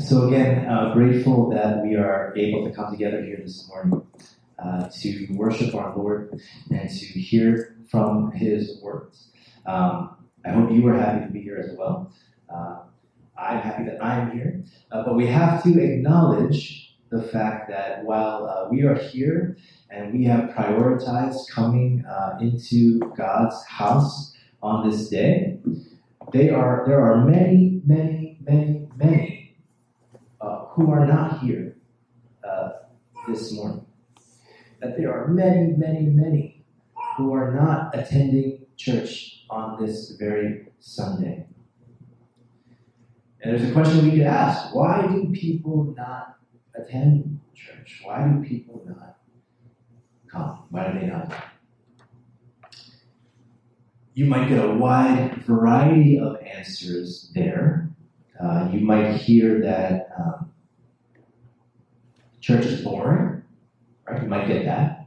So, again, uh, grateful that we are able to come together here this morning uh, to worship our Lord and to hear from His words. Um, I hope you are happy to be here as well. Uh, I'm happy that I'm here. Uh, but we have to acknowledge the fact that while uh, we are here and we have prioritized coming uh, into God's house on this day, they are there are many, many, many, many who are not here uh, this morning. That there are many, many, many who are not attending church on this very Sunday. And there's a question we could ask why do people not attend church? Why do people not come? Why do they not? You might get a wide variety of answers there. Uh, you might hear that um, church is boring, right? You might get that.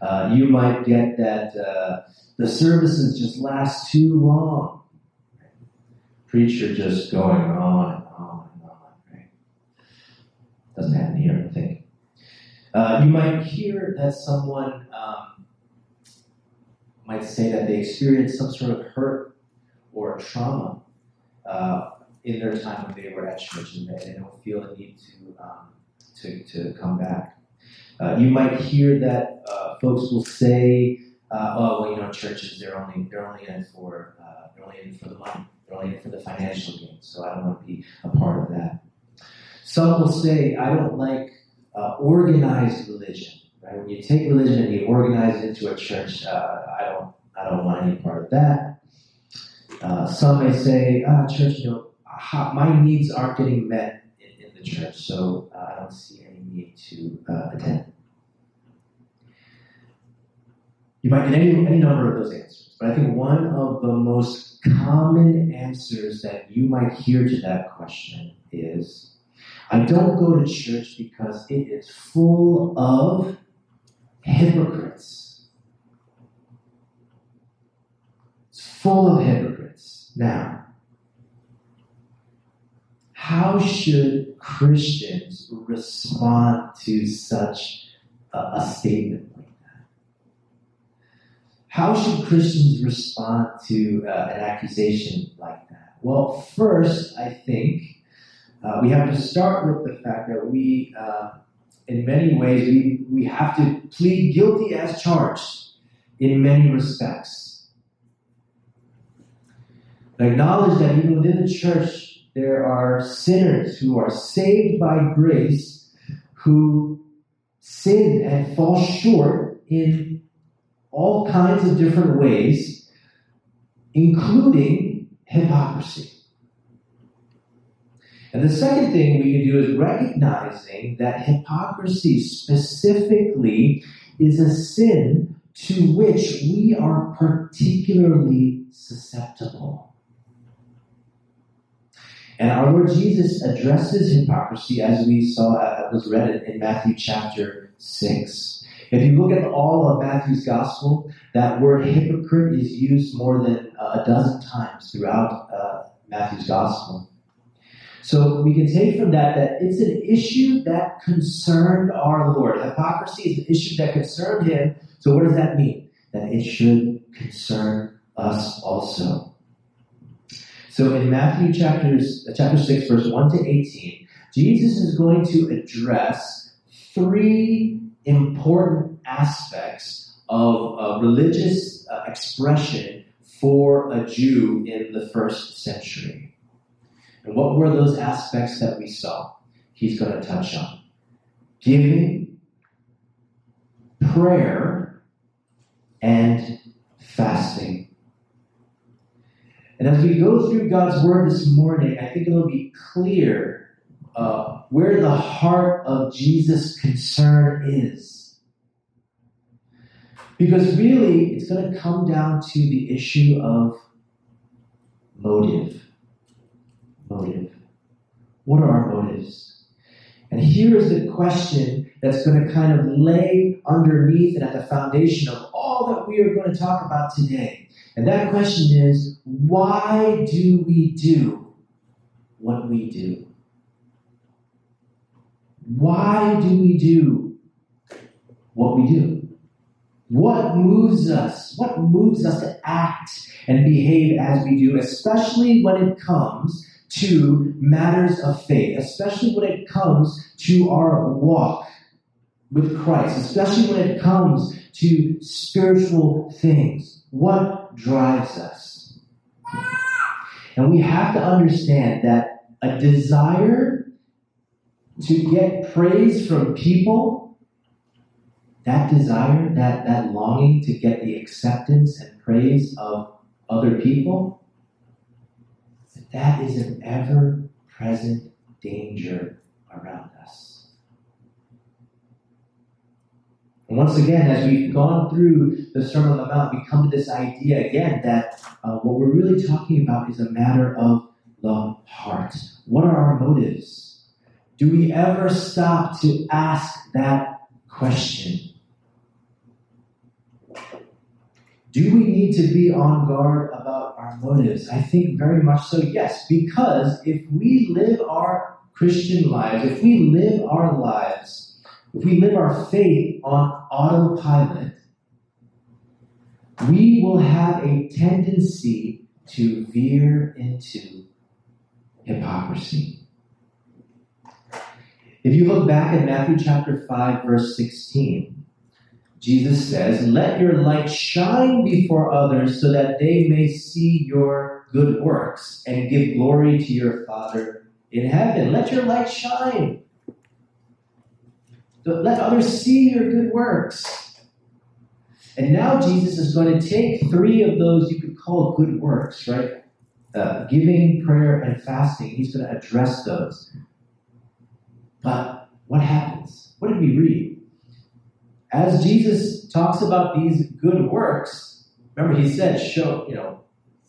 Uh, you might get that uh, the services just last too long preacher just going on and on and on, right? Doesn't happen here, I think. Uh, you might hear that someone um, might say that they experienced some sort of hurt or trauma uh, in their time when they were at church and they don't feel the need to, um, to, to come back. Uh, you might hear that uh, folks will say, uh, "Oh, well, you know, churches they're only they're only in for uh, they're only in for the money." they're only in for the financial gain, so I don't want to be a part of that. Some will say, I don't like uh, organized religion. Right? When you take religion and you organize it into a church, uh, I don't, I don't want any part of that. Some may say, ah, church, you know, my needs aren't getting met the church, so uh, I don't see any need to uh, attend. You might get any, any number of those answers, but I think one of the most common answers that you might hear to that question is I don't go to church because it is full of hypocrites. It's full of hypocrites. Now, how should Christians respond to such a, a statement? Like that? How should Christians respond to uh, an accusation like that? Well, first, I think uh, we have to start with the fact that we, uh, in many ways, we, we have to plead guilty as charged in many respects. Acknowledge that even within the church, there are sinners who are saved by grace who sin and fall short in all kinds of different ways, including hypocrisy. And the second thing we can do is recognizing that hypocrisy specifically is a sin to which we are particularly susceptible. And our Lord Jesus addresses hypocrisy as we saw, uh, was read in Matthew chapter 6. If you look at all of Matthew's gospel, that word hypocrite is used more than uh, a dozen times throughout uh, Matthew's gospel. So we can take from that that it's an issue that concerned our Lord. Hypocrisy is an issue that concerned him. So what does that mean? That it should concern us also. So in Matthew chapters, uh, chapter 6, verse 1 to 18, Jesus is going to address three important aspects of religious uh, expression for a Jew in the first century. And what were those aspects that we saw? He's going to touch on giving, prayer, and fasting. And as we go through God's Word this morning, I think it'll be clear uh, where the heart of Jesus' concern is. Because really, it's going to come down to the issue of motive. Motive. What are our motives? And here's the question that's going to kind of lay underneath and at the foundation of all that we are going to talk about today. And that question is why do we do what we do? Why do we do what we do? What moves us? What moves us to act and behave as we do, especially when it comes to matters of faith, especially when it comes to our walk with Christ, especially when it comes to spiritual things? What drives us? And we have to understand that a desire to get praise from people, that desire, that, that longing to get the acceptance and praise of other people, that is an ever present danger around us. And once again, as we've gone through the Sermon on the Mount, we come to this idea again that uh, what we're really talking about is a matter of the heart. What are our motives? Do we ever stop to ask that question? Do we need to be on guard about our motives? I think very much so, yes, because if we live our Christian lives, if we live our lives, if we live our faith on autopilot, we will have a tendency to veer into hypocrisy. If you look back at Matthew chapter 5, verse 16, Jesus says, Let your light shine before others so that they may see your good works and give glory to your Father in heaven. Let your light shine. Let others see your good works. And now Jesus is going to take three of those you could call good works, right? Uh, giving, prayer, and fasting. He's going to address those. But what happens? What did we read? As Jesus talks about these good works, remember he said, show, you know,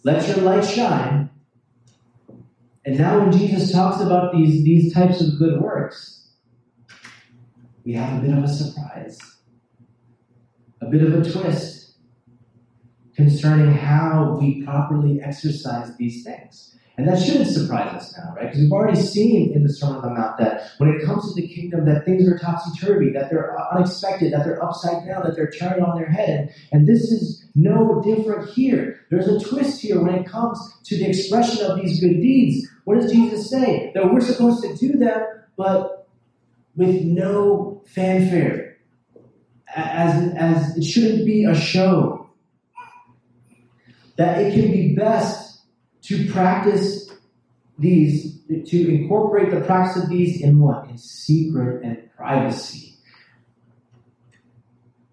let your light shine. And now when Jesus talks about these, these types of good works, we have a bit of a surprise, a bit of a twist concerning how we properly exercise these things. And that shouldn't surprise us now, right? Because we've already seen in the Sermon on the Mount that when it comes to the kingdom, that things are topsy-turvy, that they're unexpected, that they're upside down, that they're turned on their head. And, this is no different here. There's a twist here when it comes to the expression of these good deeds. What does Jesus say? That we're supposed to do them, but with no fanfare. As, as it shouldn't be a show. That it can be best to practice these, to incorporate the practice of these in what? In secret and privacy.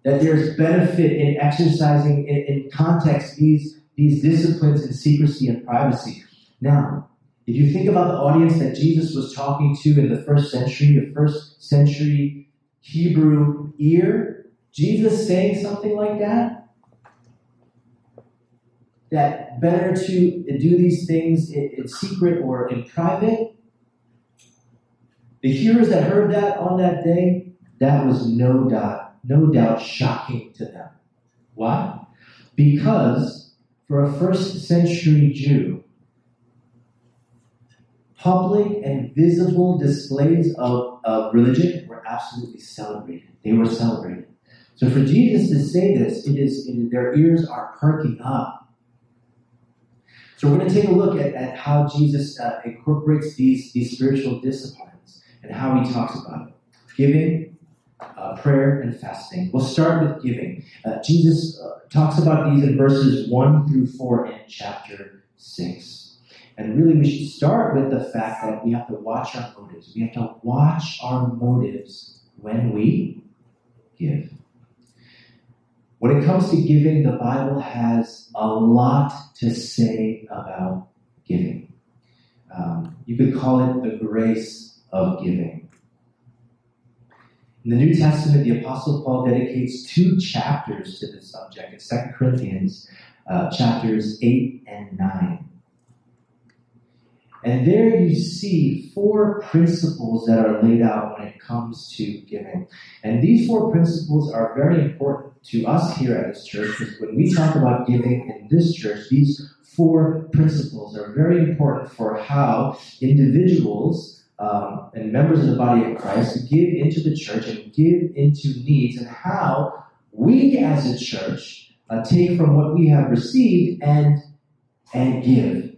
That there's benefit in exercising in, in context these, these disciplines in secrecy and privacy. Now, if you think about the audience that Jesus was talking to in the first century, the first century Hebrew ear, Jesus saying something like that, that better to do these things in, in secret or in private. The hearers that heard that on that day, that was no doubt, no doubt shocking to them. Why? Because for a first century Jew, public and visible displays of, of religion were absolutely celebrated. They were celebrated. So for Jesus to say this, it is, it their ears are perking up so we're going to take a look at, at how Jesus uh, incorporates these, these spiritual disciplines and how he talks about it. Giving, uh, prayer, and fasting. We'll start with giving. Uh, Jesus uh, talks about these in verses 1 through 4 in chapter 6. And really, we should start with the fact that we have to watch our motives. We have to watch our motives when we give. When it comes to giving, the Bible has a lot to say about giving. Um, you could call it the grace of giving. In the New Testament, the Apostle Paul dedicates two chapters to this subject in 2 Corinthians uh, chapters 8 and 9. And there you see four principles that are laid out when it comes to giving. And these four principles are very important to us here at this church because when we talk about giving in this church, these four principles are very important for how individuals um, and members of the body of Christ give into the church and give into needs, and how we as a church uh, take from what we have received and and give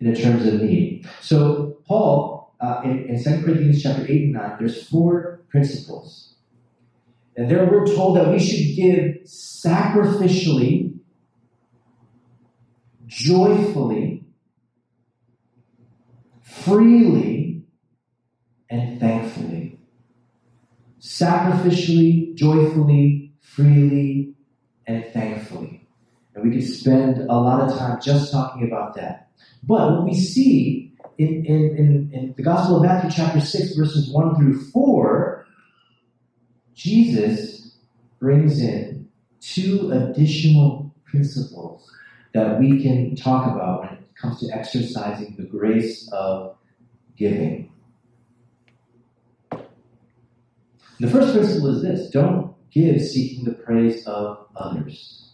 in terms of need. So Paul uh, in, in 2 Corinthians chapter 8 and 9, there's four principles. And there we're told that we should give sacrificially, joyfully, freely, and thankfully. Sacrificially, joyfully, freely, and thankfully. And we could spend a lot of time just talking about that. But what we see in, in, in, in the Gospel of Matthew, chapter 6, verses 1 through 4, Jesus brings in two additional principles that we can talk about when it comes to exercising the grace of giving. The first principle is this don't give seeking the praise of others.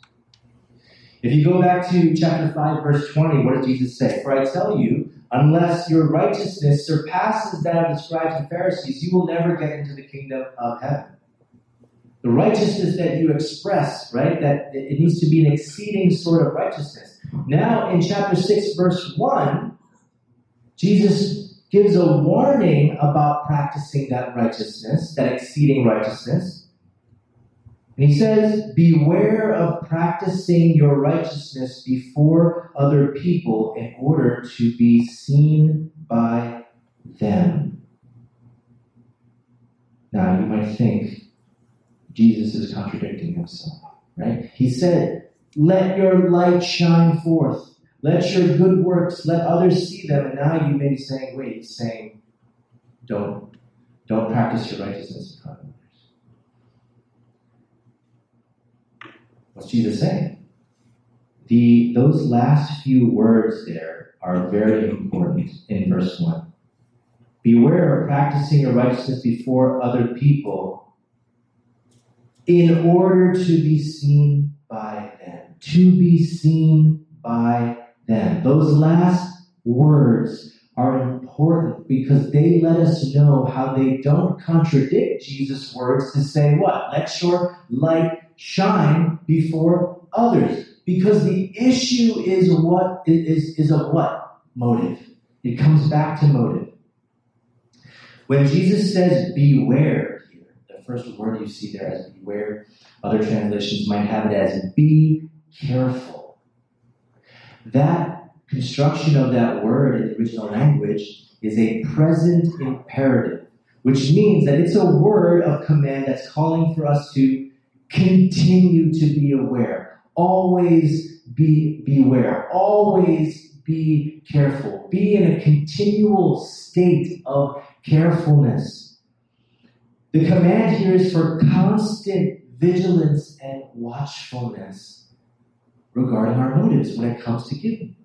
If you go back to chapter 5, verse 20, what does Jesus say? For I tell you, unless your righteousness surpasses that of the scribes and Pharisees, you will never get into the kingdom of heaven. The righteousness that you express, right, that it needs to be an exceeding sort of righteousness. Now, in chapter 6, verse 1, Jesus gives a warning about practicing that righteousness, that exceeding righteousness. And he says, Beware of practicing your righteousness before other people in order to be seen by them. Now, you might think Jesus is contradicting himself, right? He said, Let your light shine forth. Let your good works, let others see them. And now you may be saying, wait, he's saying, don't, don't practice your righteousness in front of What's Jesus saying? The, those last few words there are very important in verse 1. Beware of practicing your righteousness before other people in order to be seen by them. To be seen by them. Those last words are important because they let us know how they don't contradict Jesus' words to say what? Let your light shine before others. Because the issue is what is, is of what? Motive. It comes back to motive. When Jesus says beware here, the first word you see there as beware, other translations might have it as be careful. That construction of that word in the original language is a present imperative, which means that it's a word of command that's calling for us to continue to be aware. Always be beware. Always be careful. Be in a continual state of carefulness. The command here is for constant vigilance and watchfulness regarding our motives when it comes to giving.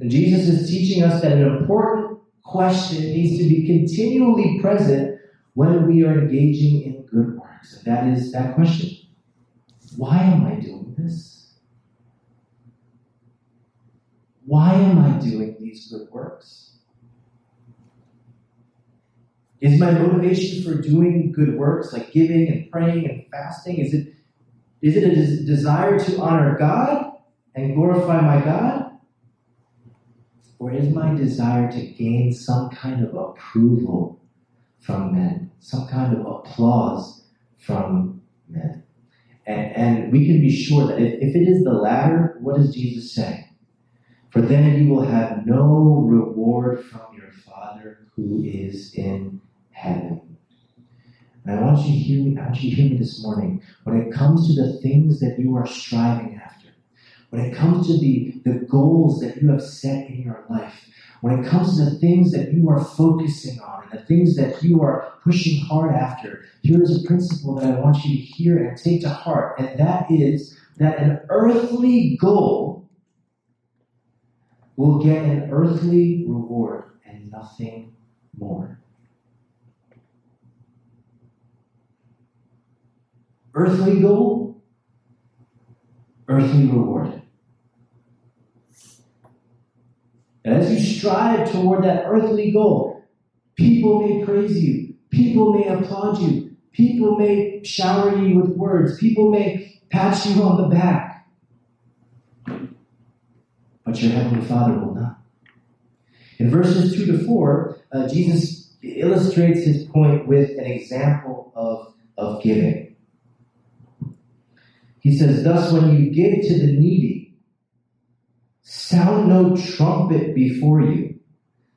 And Jesus is teaching us that an important question needs to be continually present when we are engaging in. So that is that question. Why am I doing this? Why am I doing these good works? Is my motivation for doing good works like giving and praying and fasting, is it, is it a des- desire to honor God and glorify my God? Or is my desire to gain some kind of approval from men, some kind of applause from men. And, and we can be sure that if, if it is the latter, what does Jesus say? For then you will have no reward from your Father who is in heaven. And I want you to hear me, I want you to hear me this morning. When it comes to the things that you are striving after, when it comes to the, the goals that you have set in your life, when it comes to the things that you are focusing on and the things that you are pushing hard after, here is a principle that I want you to hear and take to heart, and that is that an earthly goal will get an earthly reward and nothing more. Earthly goal, earthly reward. And as you strive toward that earthly goal, People may praise you. People may applaud you. People may shower you with words. People may pat you on the back. But your Heavenly Father will not. In verses 2 to 4, uh, Jesus illustrates his point with an example of, of giving. He says, Thus, when you give to the needy, sound no trumpet before you,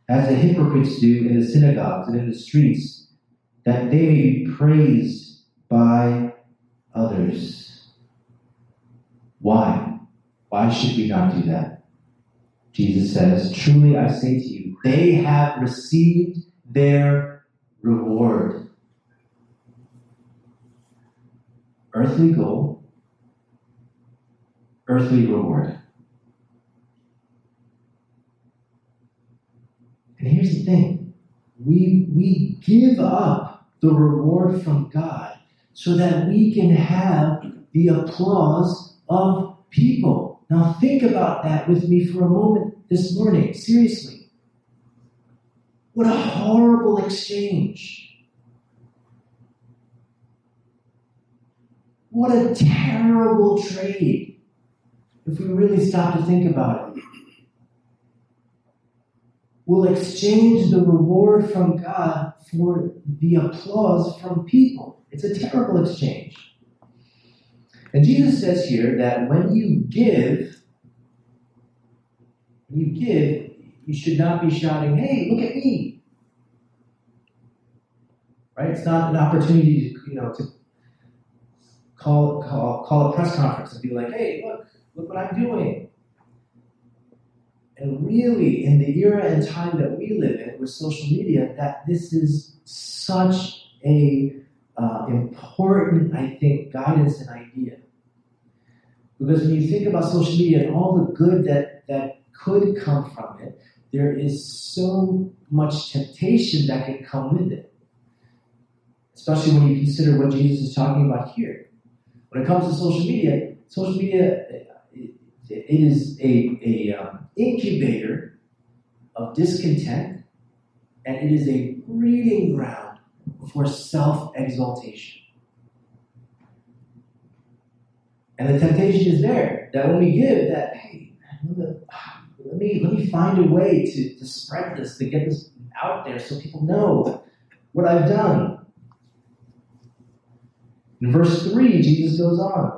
as the hypocrites do in the synagogues and in the streets, that they may be praised by others. Why? Why should we not do that? Jesus says, Truly I say to you, they have received their reward. Earthly goal, earthly reward. And here's the thing we, we give up the reward from God so that we can have the applause of people. Now, think about that with me for a moment this morning. Seriously. What a horrible exchange. What a terrible trade if we really stop to think about it. We'll exchange the reward from God for the applause from people. It's a terrible exchange. And Jesus says here that when you give, when you give, you should not be shouting, hey, look at me. Right? It's not an opportunity to, you know, to call, call, call a press conference and be like, hey, look, look what I'm doing. And really, in the era and time that we live in with social media, that this is such a uh, important, I think, guidance and idea. Because when you think about social media and all the good that, that could come from it, there is so much temptation that can come with it. Especially when you consider what Jesus is talking about here. When it comes to social media, social media it is a, a um, incubator of discontent, and it is a breeding ground for self exaltation. And the temptation is there that when we give, that hey, let me let me find a way to, to spread this, to get this out there so people know what I've done. In verse 3, Jesus goes on.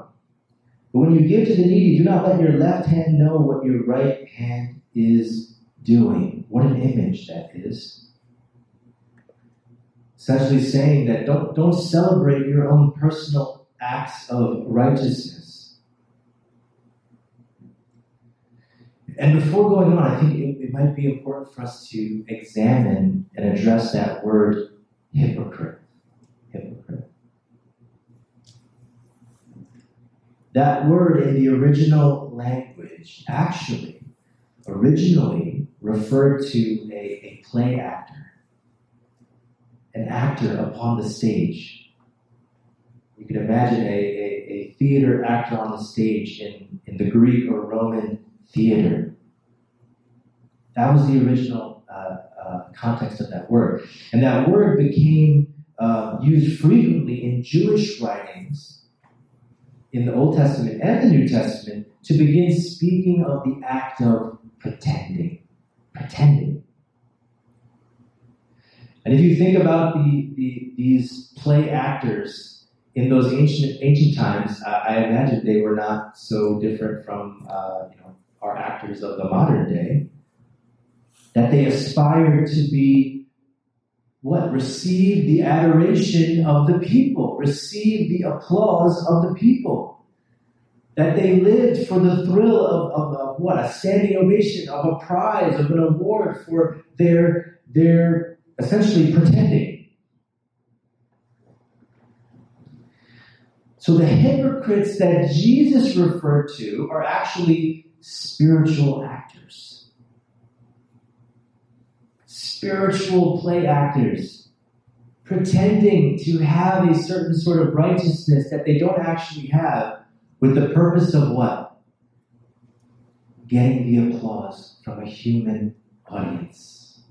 But when you give to the needy, do not let your left hand know what your right hand is doing. What an image that is. Essentially saying that don't, don't celebrate your own personal acts of righteousness. And before going on, I think it, it might be important for us to examine and address that word hypocrite. Hypocrite. That word in the original language actually, originally referred to a, a play actor, an actor upon the stage. You can imagine a, a, a theater actor on the stage in, in the Greek or Roman theater. That was the original uh, uh, context of that word. And that word became uh, used frequently in Jewish writings in the Old Testament and the New Testament to begin speaking of the act of pretending. Pretending. And if you think about the, the, these play actors in those ancient ancient times, I, I imagine they were not so different from uh, you know, our actors of the modern day. That they aspired to be what? Receive the adoration of the people, receive the applause of the people. That they lived for the thrill of, of, of what? A standing ovation, of a prize, of an award for their, their essentially pretending. So the hypocrites that Jesus referred to are actually spiritual actors spiritual play actors pretending to have a certain sort of righteousness that they don't actually have with the purpose of what? Getting the applause from a human audience.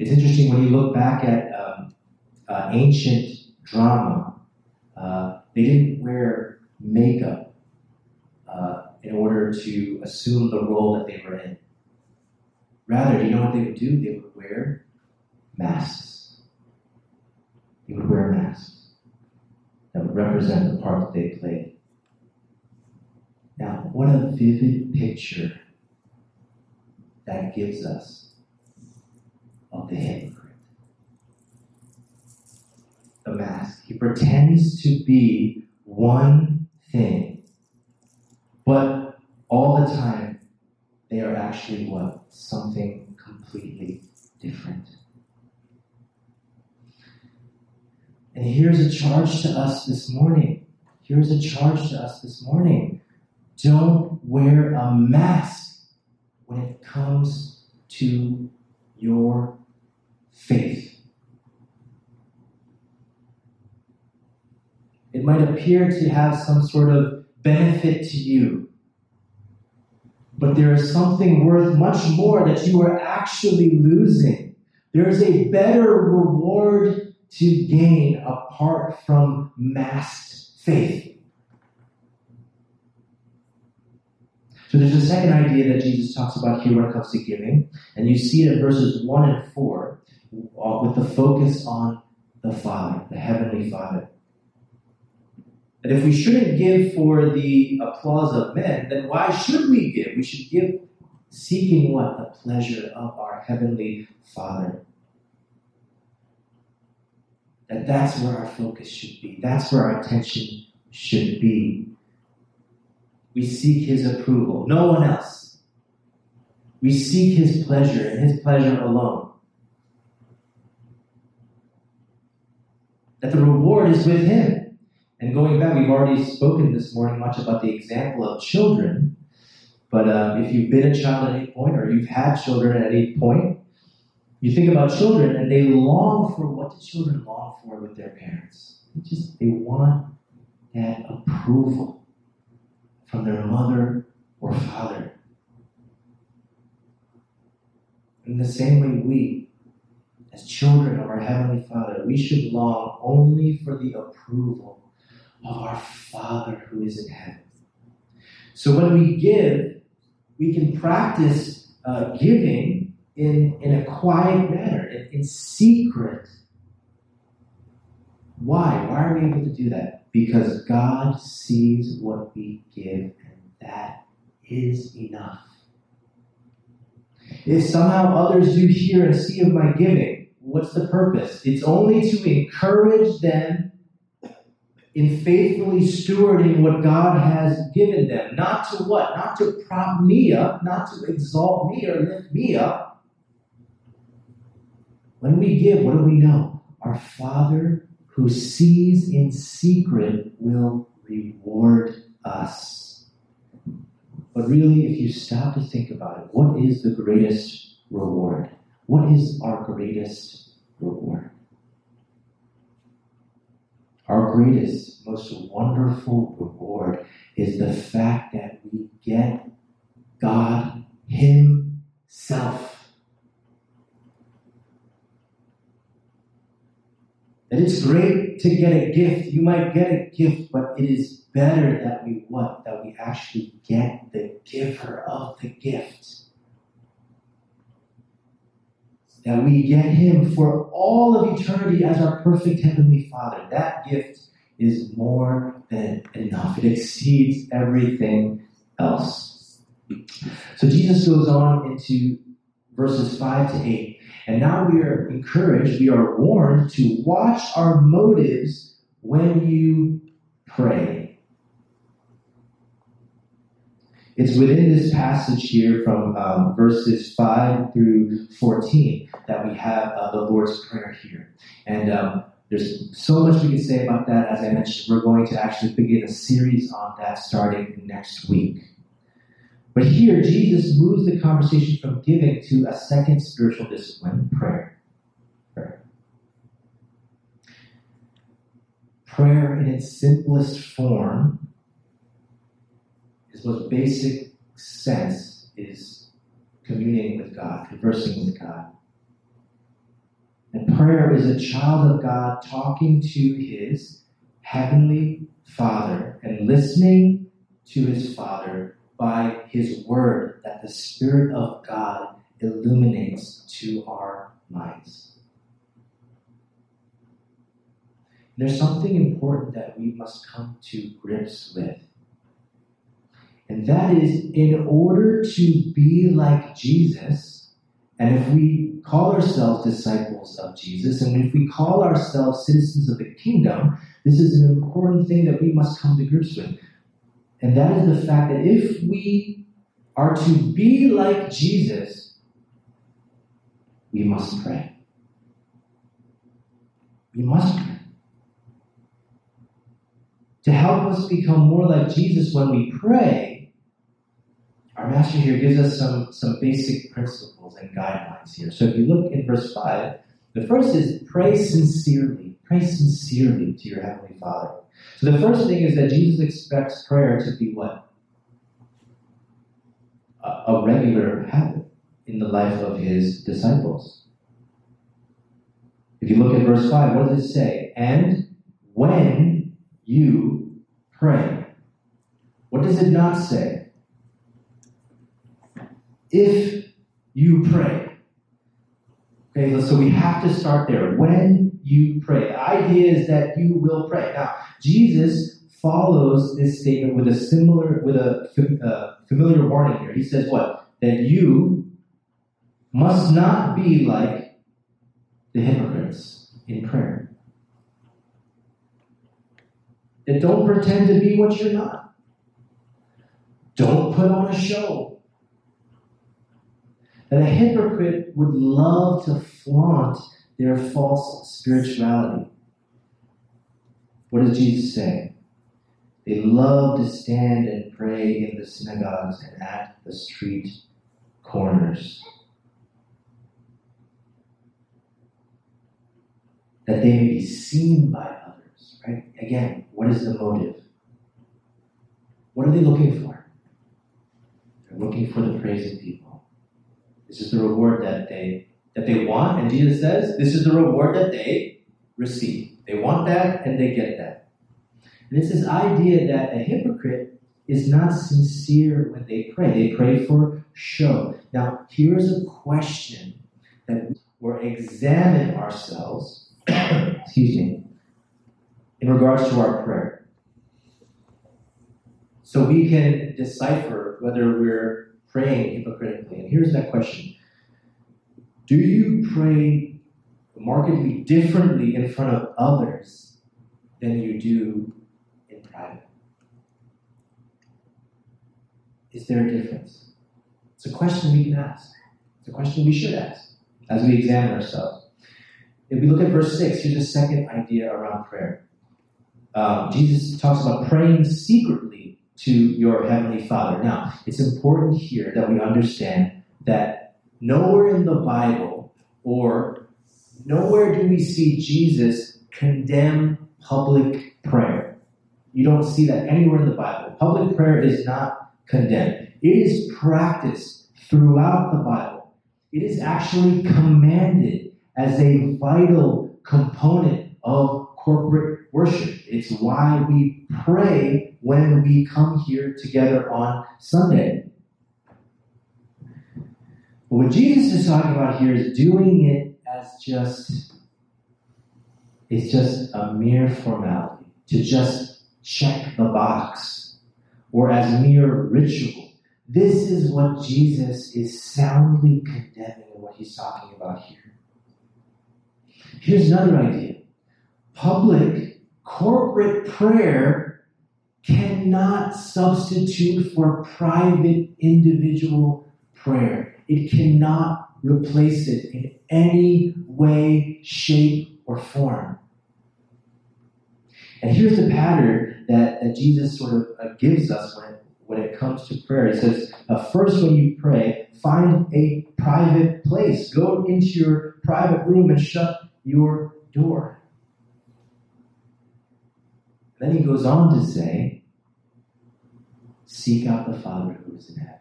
It's interesting when you look back at um, uh, ancient drama, uh, they didn't wear makeup uh, in order to assume the role that they were in. Rather, do you know what they would do? They would wear masks. They would wear masks that would represent the part that they played. Now, what a vivid picture that gives us of the hypocrite. The mask. He pretends to be one thing, but all the time they are actually what? Something completely different. And here's a charge to us this morning. Here's a charge to us this morning. Don't wear a mask when it comes to your faith. It might appear to have some sort of benefit to you, but there is something worth much more that you are actually losing. There is a better reward to gain apart from masked faith. So there's a second idea that Jesus talks about here when it comes to giving, and you see it in verses 1 and 4 uh, with the focus on the Father, the Heavenly Father. And if we shouldn't give for the applause of men, then why should we give? We should give seeking what? The pleasure of our Heavenly Father. That that's where our focus should be. That's where our attention should be. We seek his approval, no one else. We seek his pleasure and his pleasure alone. That the reward is with him. And going back, we've already spoken this morning much about the example of children. But uh, if you've been a child at any point, or you've had children at any point, you think about children and they long for what do children long for with their parents? They just they want that approval from their mother or father. In the same way, we, as children of our Heavenly Father, we should long only for the approval of our Father who is in heaven. So when we give, we can practice uh, giving in, in a quiet manner, in, in secret. Why? Why are we able to do that? because God sees what we give, and that is enough. If somehow others do hear and see of my giving, what's the purpose? It's only to encourage them in faithfully stewarding what God has given them. Not to what? Not to prop me up, not to exalt me or lift me up. When we give, what do we know? Our Father who sees in secret will reward us. But really, if you stop to think about it, what is the greatest reward? What is our greatest reward? Our greatest, most wonderful reward is the fact that we get God Himself That it's great to get a gift. You might get a gift, but it is better that we what? That we actually get the giver of the gift. That we get him for all of eternity as our perfect heavenly Father. That gift is more than enough. It exceeds everything else. So Jesus goes on into verses 5 to 8 and now we are encouraged, we are warned to watch our motives when you pray. It's within this passage here from um, verses 5 through 14 that we have uh, the Lord's Prayer here. And um, there's so much we can say about that. As I mentioned, we're going to actually begin a series on that starting next week. But here, Jesus moves the conversation from giving to a second spiritual discipline, prayer. Prayer. Prayer in its simplest form, most basic sense, is communing with God, conversing with God. And prayer is a child of God talking to his heavenly Father and listening to his Father by his word that the Spirit of God illuminates to our minds. There's something important that we must come to grips with. And that is, in order to be like Jesus, and if we call ourselves disciples of Jesus, and if we call ourselves citizens of the kingdom, this is an important thing that we must come to grips with. And that is the fact that if we are to be like Jesus, we must pray. We must pray. To help us become more like Jesus when we pray, our master here gives us some, some basic principles and guidelines here. So if you look in verse 5, the first is pray sincerely. Pray sincerely to your Heavenly Father. So the first thing is that Jesus expects prayer to be what? A, a regular habit in the life of his disciples. If you look at verse 5, what does it say? And when you pray. What does it not say? If you pray. Okay, so we have to start there. When you pray. The idea is that you will pray. Now, Jesus follows this statement with a similar, with a uh, familiar warning here. He says what? That you must not be like the hypocrites in prayer. That don't pretend to be what you're not. Don't put on a show. That a hypocrite would love to flaunt their false spirituality. What does Jesus say? They love to stand and pray in the synagogues and at the street corners. That they may be seen by others, right? Again, what is the motive? What are they looking for? They're looking for the praise of people. This is the reward that they that they want, and Jesus says this is the reward that they receive. They want that, and they get that. And it's this idea that a hypocrite is not sincere when they pray. They pray for show. Now, here's a question that we're examine ourselves, excuse me, in regards to our prayer. So we can decipher whether we're praying hypocritically. And here's that question do you pray markedly differently in front of others than you do in private? Is there a difference? It's a question we can ask. It's a question we should ask as we examine ourselves. If we look at verse 6, here's a second idea around prayer. Um, Jesus talks about praying secretly to your Heavenly Father. Now, it's important here that we understand that Nowhere in the Bible or nowhere do we see Jesus condemn public prayer. You don't see that anywhere in the Bible. Public prayer is not condemned, it is practiced throughout the Bible. It is actually commanded as a vital component of corporate worship. It's why we pray when we come here together on Sunday. But what Jesus is talking about here is doing it as just, it's just a mere formality, to just check the box, or as mere ritual. This is what Jesus is soundly condemning in what he's talking about here. Here's another idea public corporate prayer cannot substitute for private individual prayer. It cannot replace it in any way, shape, or form. And here's the pattern that, that Jesus sort of uh, gives us when it, when it comes to prayer. He says, uh, first, when you pray, find a private place. Go into your private room and shut your door. Then he goes on to say, seek out the Father who is in heaven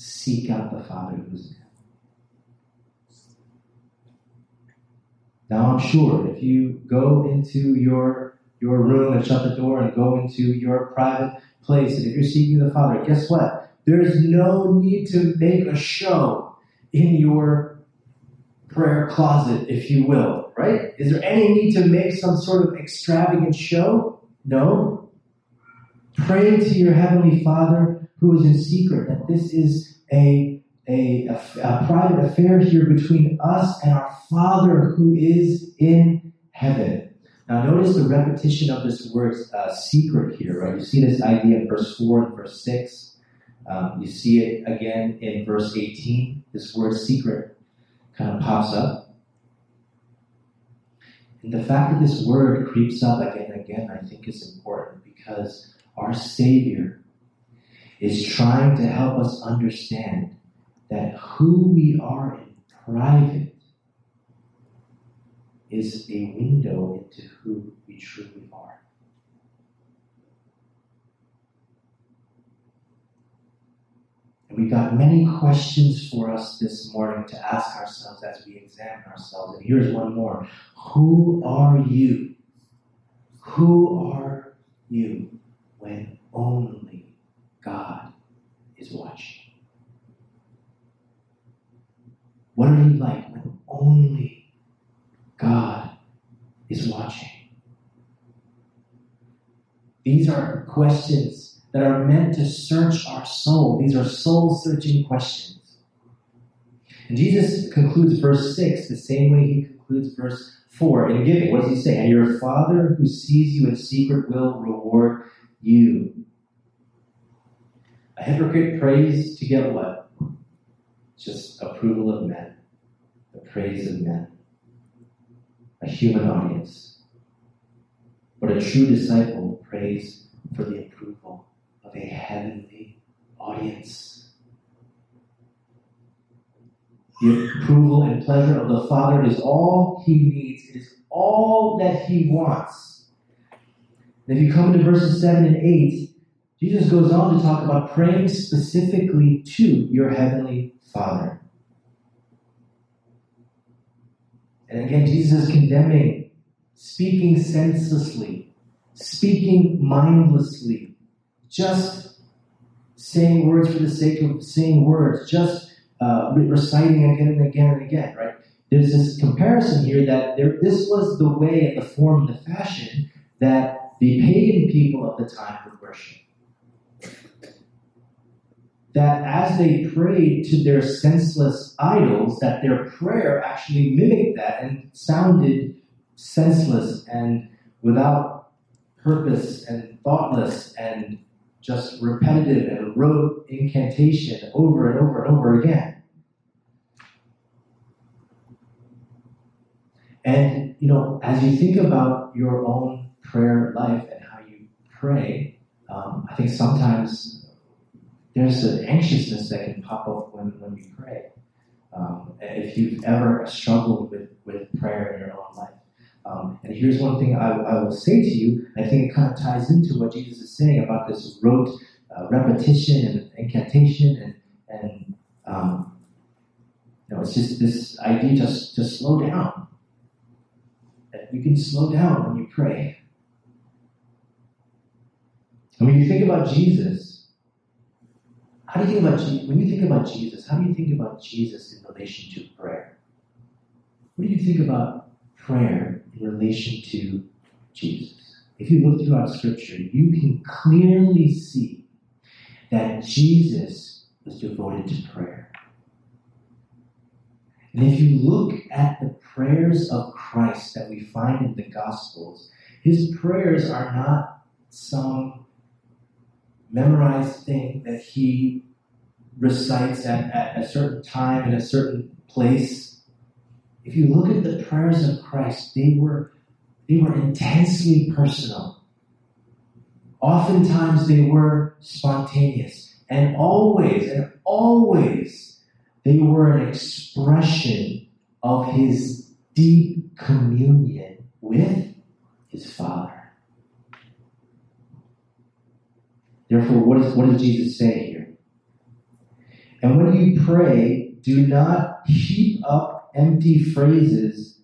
seek out the Father who's in heaven. Now, I'm sure if you go into your your room and shut the door and go into your private place, and if you're seeking the Father, guess what? There's no need to make a show in your prayer closet, if you will, right? Is there any need to make some sort of extravagant show? No. Pray to your Heavenly Father who is in secret, that this is a, a, a, a private affair here between us and our Father who is in heaven. Now, notice the repetition of this word uh, secret here, right? You see this idea in verse 4 and verse 6. Um, you see it again in verse 18, this word secret kind of pops up. And the fact that this word creeps up again and again, I think is important because our Savior is trying to help us understand that who we are in private is a window into who we truly are. And we've got many questions for us this morning to ask ourselves as we examine ourselves. And here's one more Who are you? Who are you when only God is watching? What are you like when only God is watching? These are questions that are meant to search our soul. These are soul searching questions. And Jesus concludes verse 6 the same way he concludes verse 4 in giving. What does he say? And your Father who sees you in secret will reward you. A hypocrite prays to get what? Just approval of men, the praise of men, a human audience. But a true disciple prays for the approval of a heavenly audience. The approval and pleasure of the Father is all he needs. Is all that he wants. And if you come into verses 7 and 8, Jesus goes on to talk about praying specifically to your heavenly Father. And again, Jesus is condemning speaking senselessly, speaking mindlessly, just saying words for the sake of saying words, just uh, reciting again and again and again, right? There's this comparison here that there, this was the way and the form and the fashion that the pagan people of the time would worship. That as they prayed to their senseless idols, that their prayer actually mimicked that and sounded senseless and without purpose and thoughtless and just repetitive and rote incantation over and over and over again. And, you know, as you think about your own prayer life and how you pray, um, I think sometimes there's an anxiousness that can pop up when, when you pray. Um, if you've ever struggled with, with prayer in your own life, um, and here's one thing I, I, will say to you, I think it kind of ties into what Jesus is saying about this rote uh, repetition and incantation, and, and um, you know, it's just this idea just to slow down. That you can slow down when you pray. And when you think about Jesus, how do you think about when you think about Jesus? How do you think about Jesus in relation to prayer? What do you think about prayer in relation to Jesus. If you look throughout Scripture, you can clearly see that Jesus was devoted to prayer. And if you look at the prayers of Christ that we find in the Gospels, his prayers are not some memorized thing that he recites at, at a certain time in a certain place if you look at the prayers of Christ, they were, they were intensely personal. Oftentimes they were spontaneous. And always, and always, they were an expression of his deep communion with his Father. Therefore, what, is, what does Jesus say here? And when you pray, do not heap up empty phrases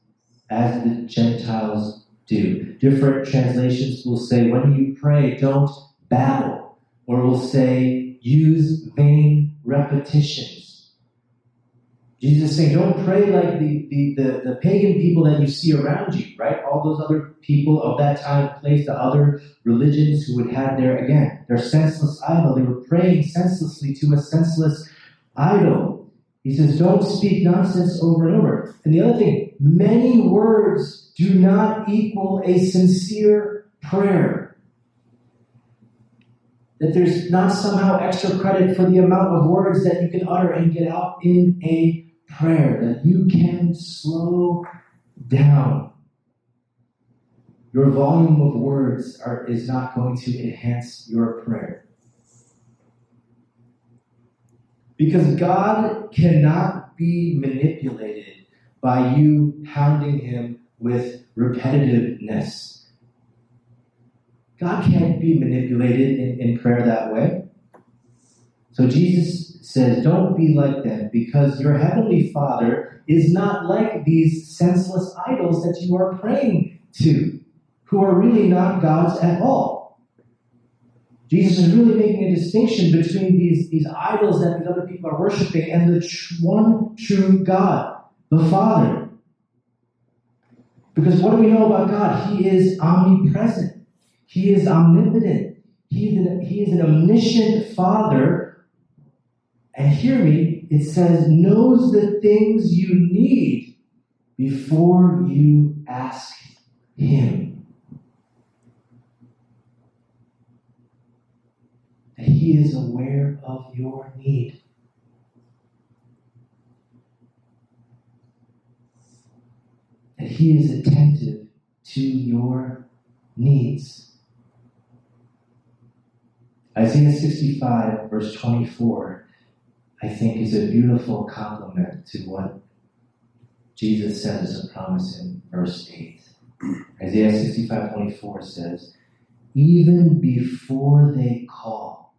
as the Gentiles do. Different translations will say, when you pray, don't babble, or will say, use vain repetitions. Jesus is saying, don't pray like the, the, the, the, pagan people that you see around you, right? All those other people of that time place, the other religions who would have their, again, their senseless idol. They were praying senselessly to a senseless idol. He says, don't speak nonsense over and over. And the other thing, many words do not equal a sincere prayer. That there's not somehow extra credit for the amount of words that you can utter and get out in a prayer that you can slow down. Your volume of words are, is not going to enhance your prayer. Because God cannot be manipulated by you hounding him with repetitiveness. God can't be manipulated in, in prayer that way. So Jesus says, Don't be like them, because your heavenly Father is not like these senseless idols that you are praying to, who are really not gods at all. Jesus is really making a distinction between these, these idols that these other people are worshiping and the tr- one true God, the Father. Because what do we know about God? He is omnipresent. He is omnipotent. He is an, he is an omniscient Father and hear me, it says, knows the things you need before you ask Him. That He is aware of your need. That He is attentive to your needs. Isaiah 65, verse 24 I think is a beautiful complement to what Jesus says as a promise in verse 8. Isaiah 65 24 says, Even before they call,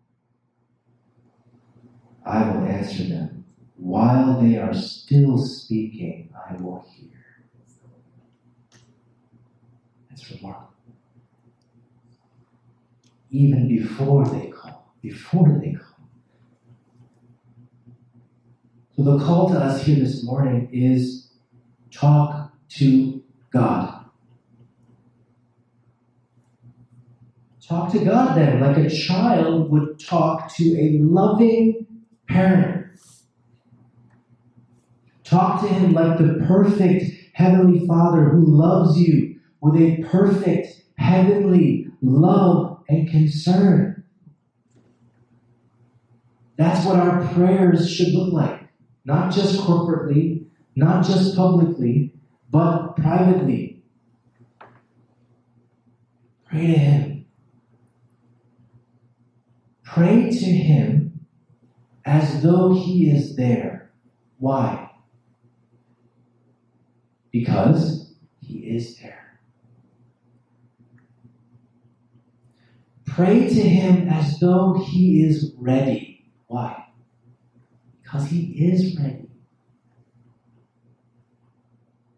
I will answer them. While they are still speaking, I will hear. That's remarkable. Even before they call, before they call. So the call to us here this morning is talk to God. Talk to God then, like a child would talk to a loving parent. Talk to him like the perfect Heavenly Father who loves you with a perfect heavenly love and concern. That's what our prayers should look like. Not just corporately, not just publicly, but privately. Pray to Him. Pray to Him as though He is there. Why? Because He is there. Pray to Him as though He is ready. Why? Because He is ready.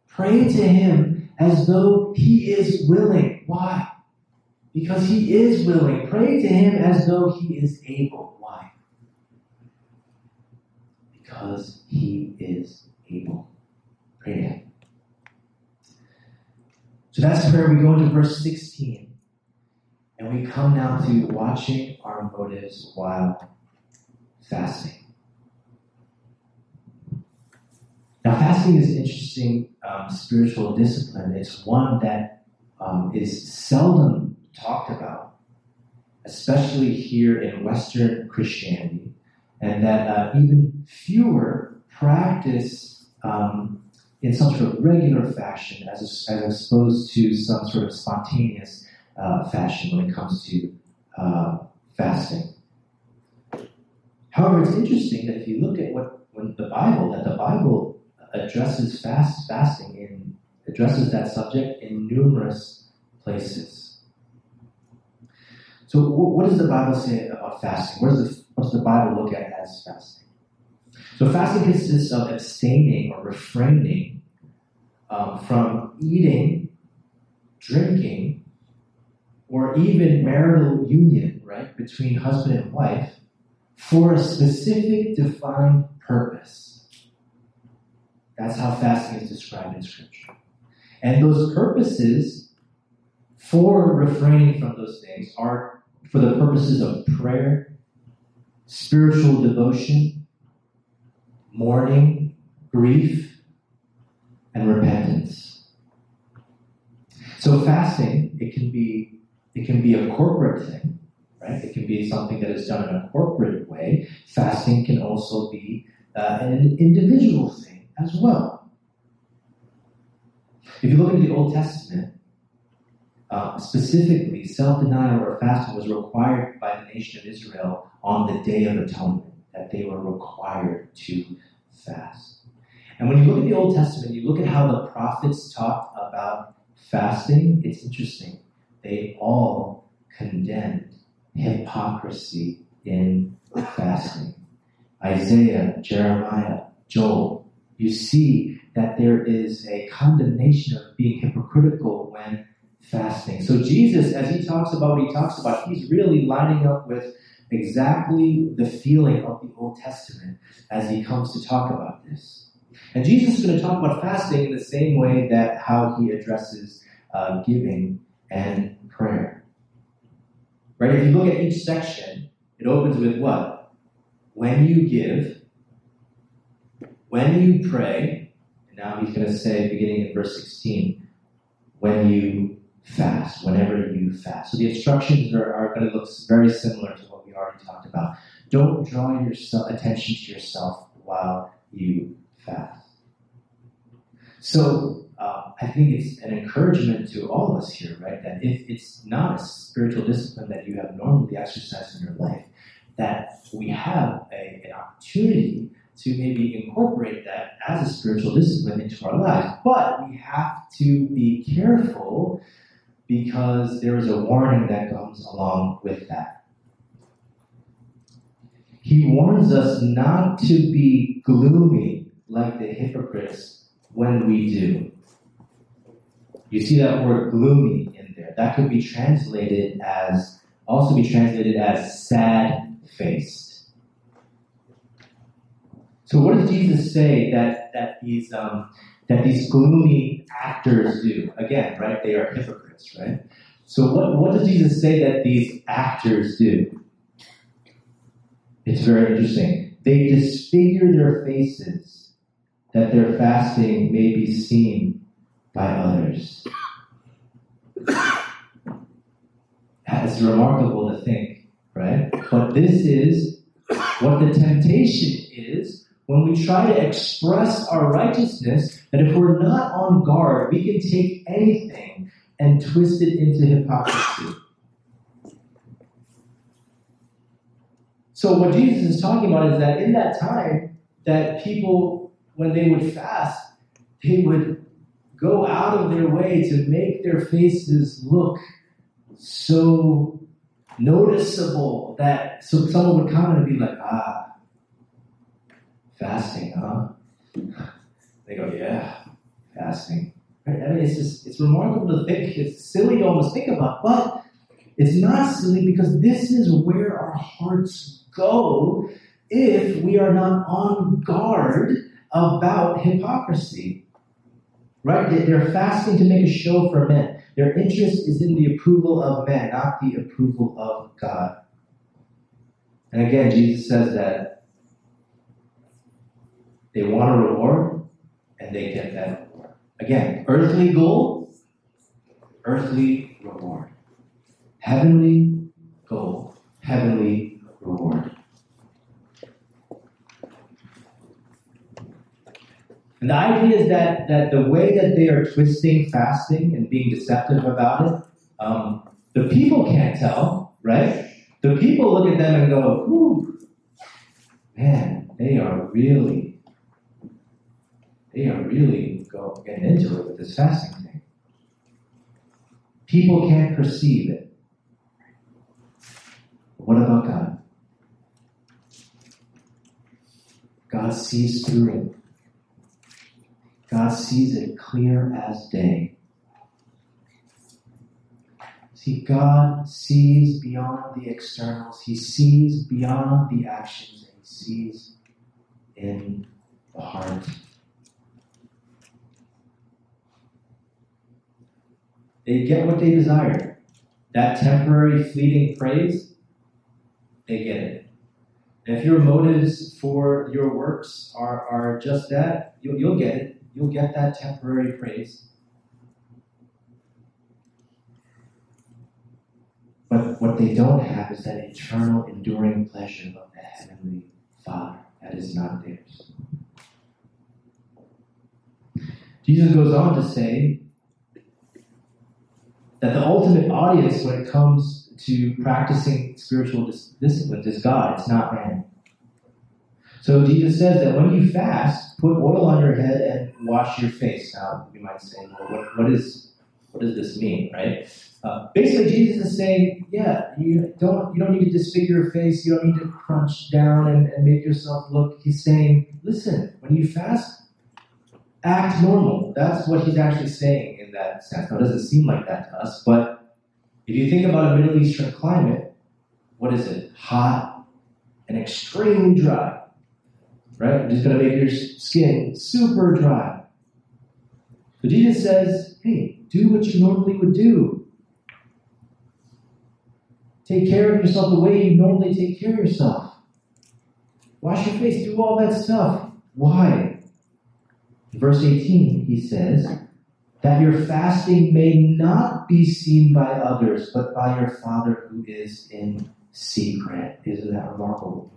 Pray to Him as though He is willing. Why? Because He is willing. Pray to Him as though He is able. Why? Because He is able. Pray to Him. So that's prayer. We go into verse 16. And we come now to watching our motives while fasting. Now, fasting is an interesting um, spiritual discipline. It's one that um, is seldom talked about, especially here in Western Christianity, and that uh, even fewer practice um, in some sort of regular fashion as, as opposed to some sort of spontaneous uh, fashion when it comes to uh, fasting. However, it's interesting that if you look at what when the Bible, that the Bible addresses fast fasting in addresses that subject in numerous places. So, what does the Bible say about fasting? What does the, what does the Bible look at as fasting? So, fasting consists of abstaining or refraining um, from eating, drinking, or even marital union, right, between husband and wife for a specific defined purpose. That's how fasting is described in Scripture. And those purposes for refraining from those things are for the purposes of prayer, spiritual devotion, mourning, grief, and repentance. So fasting, it can be it can be a corporate thing, right? It can be something that is done in a corporate way. Fasting can also be uh, an individual thing as well. If you look at the Old Testament, uh, specifically, self denial or fasting was required by the nation of Israel on the Day of Atonement, that they were required to fast. And when you look at the Old Testament, you look at how the prophets talked about fasting, it's interesting. They all condemned hypocrisy in fasting. Isaiah, Jeremiah, Joel, you see that there is a condemnation of being hypocritical when fasting. So Jesus, as he talks about what he talks about, he's really lining up with exactly the feeling of the Old Testament as he comes to talk about this. And Jesus is going to talk about fasting in the same way that how he addresses uh, giving and prayer. Right? If you look at each section, it opens with what? When you give, when you pray, and now he's going to say, beginning in verse 16, when you fast, whenever you fast. So the instructions are, are going to look very similar to what we already talked about. Don't draw your attention to yourself while you fast. So uh, I think it's an encouragement to all of us here, right? That if it's not a spiritual discipline that you have normally exercised in your life, that we have a, an opportunity to maybe incorporate that as a spiritual discipline into our lives. But we have to be careful because there is a warning that comes along with that. He warns us not to be gloomy like the hypocrites when we do. You see that word gloomy in there. That could be translated as, also be translated as sad faced. So what does Jesus say that, that these, um, that these gloomy actors do? Again, right, they are hypocrites, right? So what, what does Jesus say that these actors do? It's very interesting. They disfigure their faces that their fasting may be seen by others. That's remarkable to think, right? But this is what the temptation is when we try to express our righteousness, that if we're not on guard, we can take anything and twist it into hypocrisy. So what Jesus is talking about is that in that time, that people, when they would fast, they would go out of their way to make their faces look so noticeable that so someone would come and be like, ah, fasting, huh? They go, yeah, fasting. Right? I mean, it's just it's remarkable to think. It's silly to almost think about, but it's not silly because this is where our hearts go if we are not on guard about hypocrisy. Right? They're fasting to make a show for men. Their interest is in the approval of men, not the approval of God. And again, Jesus says that they want a reward and they get that reward. Again, earthly goal, earthly reward. Heavenly goal, heavenly reward. And the idea is that, that the way that they are twisting fasting and being deceptive about it, um, the people can't tell, right? The people look at them and go, man, they are really, they are really go, getting into it with this fasting thing. People can't perceive it. But What about God? God sees through it. God sees it clear as day. See, God sees beyond the externals. He sees beyond the actions, and He sees in the heart. They get what they desire. That temporary, fleeting praise, they get it. And if your motives for your works are, are just that, you'll, you'll get it. You'll get that temporary praise. But what they don't have is that eternal, enduring pleasure of the Heavenly Father that is not theirs. Jesus goes on to say that the ultimate audience when it comes to practicing spiritual dis- disciplines is God, it's not man. So Jesus says that when you fast, put oil on your head and wash your face. Now you might say, well, what, what is what does this mean, right? Uh, basically, Jesus is saying, yeah, you don't you don't need to disfigure your face, you don't need to crunch down and, and make yourself look. He's saying, listen, when you fast, act normal. That's what he's actually saying that. Now, it doesn't seem like that to us, but if you think about a Middle Eastern climate, what is it? Hot and extremely dry, right? It's going to make your skin super dry. So Jesus says, hey, do what you normally would do. Take care of yourself the way you normally take care of yourself. Wash your face, do all that stuff. Why? verse 18, he says, that your fasting may not be seen by others, but by your Father who is in secret. Isn't that remarkable?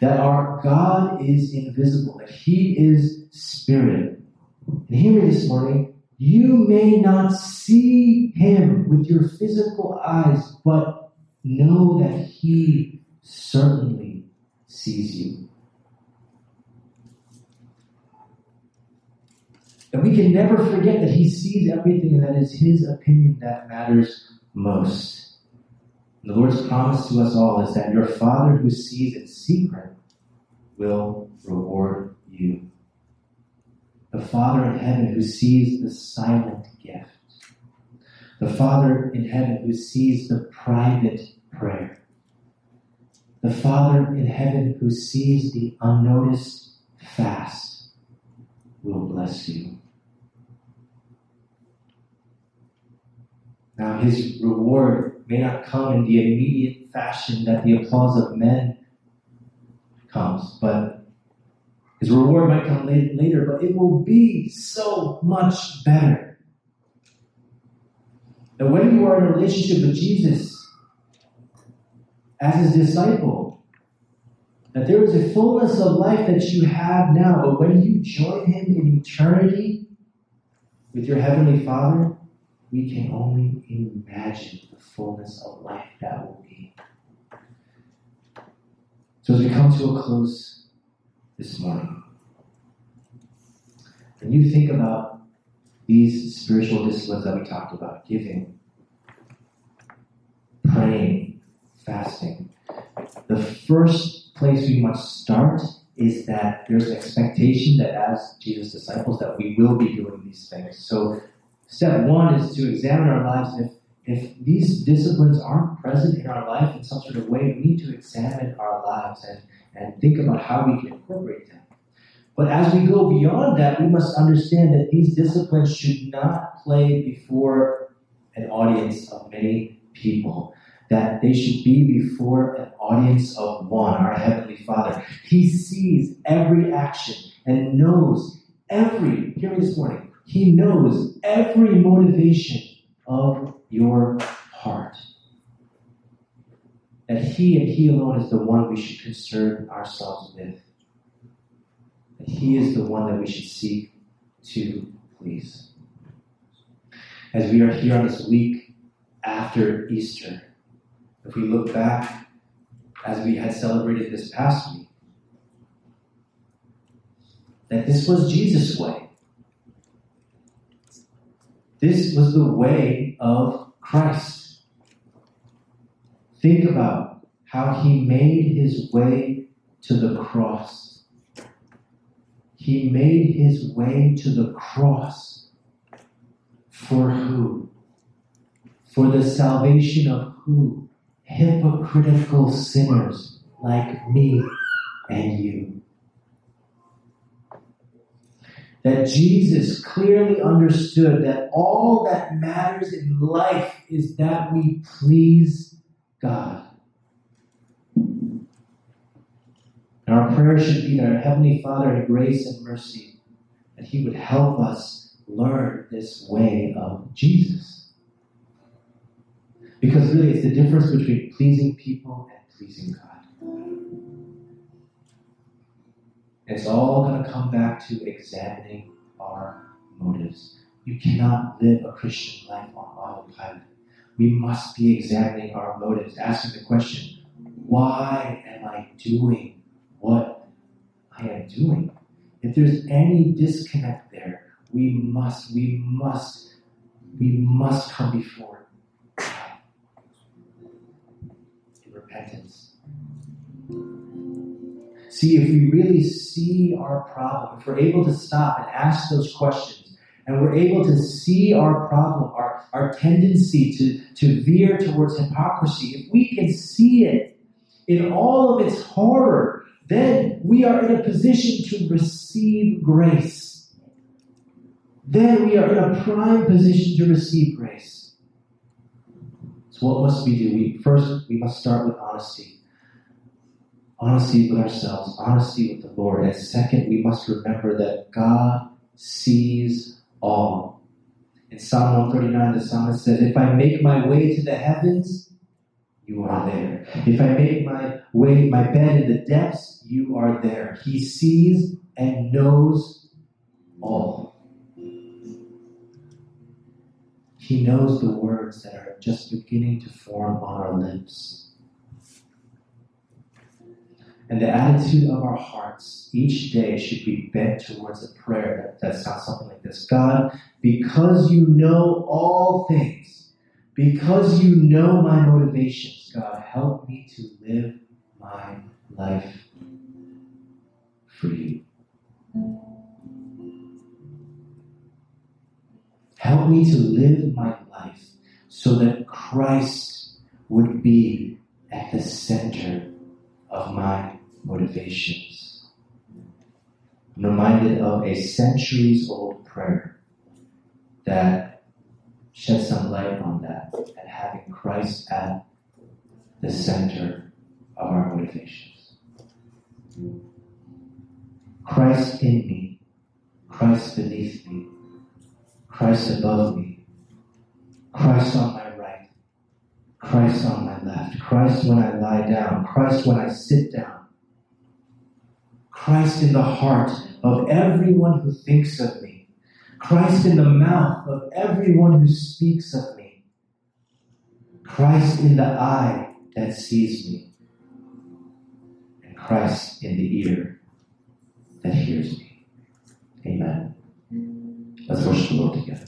That our God is invisible, that He is spirit. And hear me this morning, you may not see Him with your physical eyes, but know that He certainly sees you. And we can never forget that He sees everything and that is His opinion that matters most. The Lord's promise to us all is that your Father who sees in secret will reward you. The Father in heaven who sees the silent gift. The Father in heaven who sees the private prayer. The Father in heaven who sees the unnoticed fast will bless you. Now, his reward may not come in the immediate fashion that the applause of men comes, but his reward might come later, but it will be so much better. And when you are in a relationship with Jesus as his disciple, that there is a fullness of life that you have now, but when you join him in eternity with your heavenly Father, we can only imagine the fullness of life that will be. So, as we come to a close this morning, when you think about these spiritual disciplines that we talked about giving, praying, fasting the first place we must start is that there's an expectation that as Jesus' disciples that we will be doing these things. So Step one is to examine our lives. and If, if these disciplines aren't present in our life in some sort of way, we need to examine our lives and, and think about how we can incorporate them. But as we go beyond that, we must understand that these disciplines should not play before an audience of many people. That they should be before an audience of one, our Heavenly Father. He sees every action and knows every, hear me this morning, he knows every motivation of your heart. That He and He alone is the one we should concern ourselves with. That He is the one that we should seek to please. As we are here on this week after Easter, if we look back as we had celebrated this past week, that this was Jesus' way. This was the way of Christ. Think about how he made his way to the cross. He made his way to the cross. For who? For the salvation of who? Hypocritical sinners like me and you. That Jesus clearly understood that all that matters in life is that we please God. And our prayer should be that our Heavenly Father, in grace and mercy, that He would help us learn this way of Jesus. Because really, it's the difference between pleasing people and pleasing God. It's all going to come back to examining our motives. You cannot live a Christian life on autopilot. We must be examining our motives, asking the question, why am I doing what I am doing? If there's any disconnect there, we must, we must, we must come before God in repentance. See, if we really see our problem, if we're able to stop and ask those questions, and we're able to see our problem, our, our tendency to, to veer towards hypocrisy, if we can see it in all of its horror, then we are in a position to receive grace. Then we are in a prime position to receive grace. So what must we do? We, first, we must start with honesty honesty with ourselves, honesty with the Lord. And second, we must remember that God sees all. In Psalm 139, the psalmist says, If I make my way to the heavens, you are there. If I make my way, my bed in the depths, you are there. He sees and knows all. He knows the words that are just beginning to form on our lips. And the attitude of our hearts each day should be bent towards a prayer that, that sounds something like this God, because you know all things, because you know my motivations, God, help me to live my life for you. Help me to live my life so that Christ would be at the center of my motivations. I'm reminded of a centuries old prayer that sheds some light on that and having Christ at the center of our motivations. Christ in me, Christ beneath me, Christ above me, Christ on my right, Christ on my left, Christ when I lie down, Christ when I sit down, Christ in the heart of everyone who thinks of me, Christ in the mouth of everyone who speaks of me, Christ in the eye that sees me, and Christ in the ear that hears me. Amen. Let's worship the Lord together.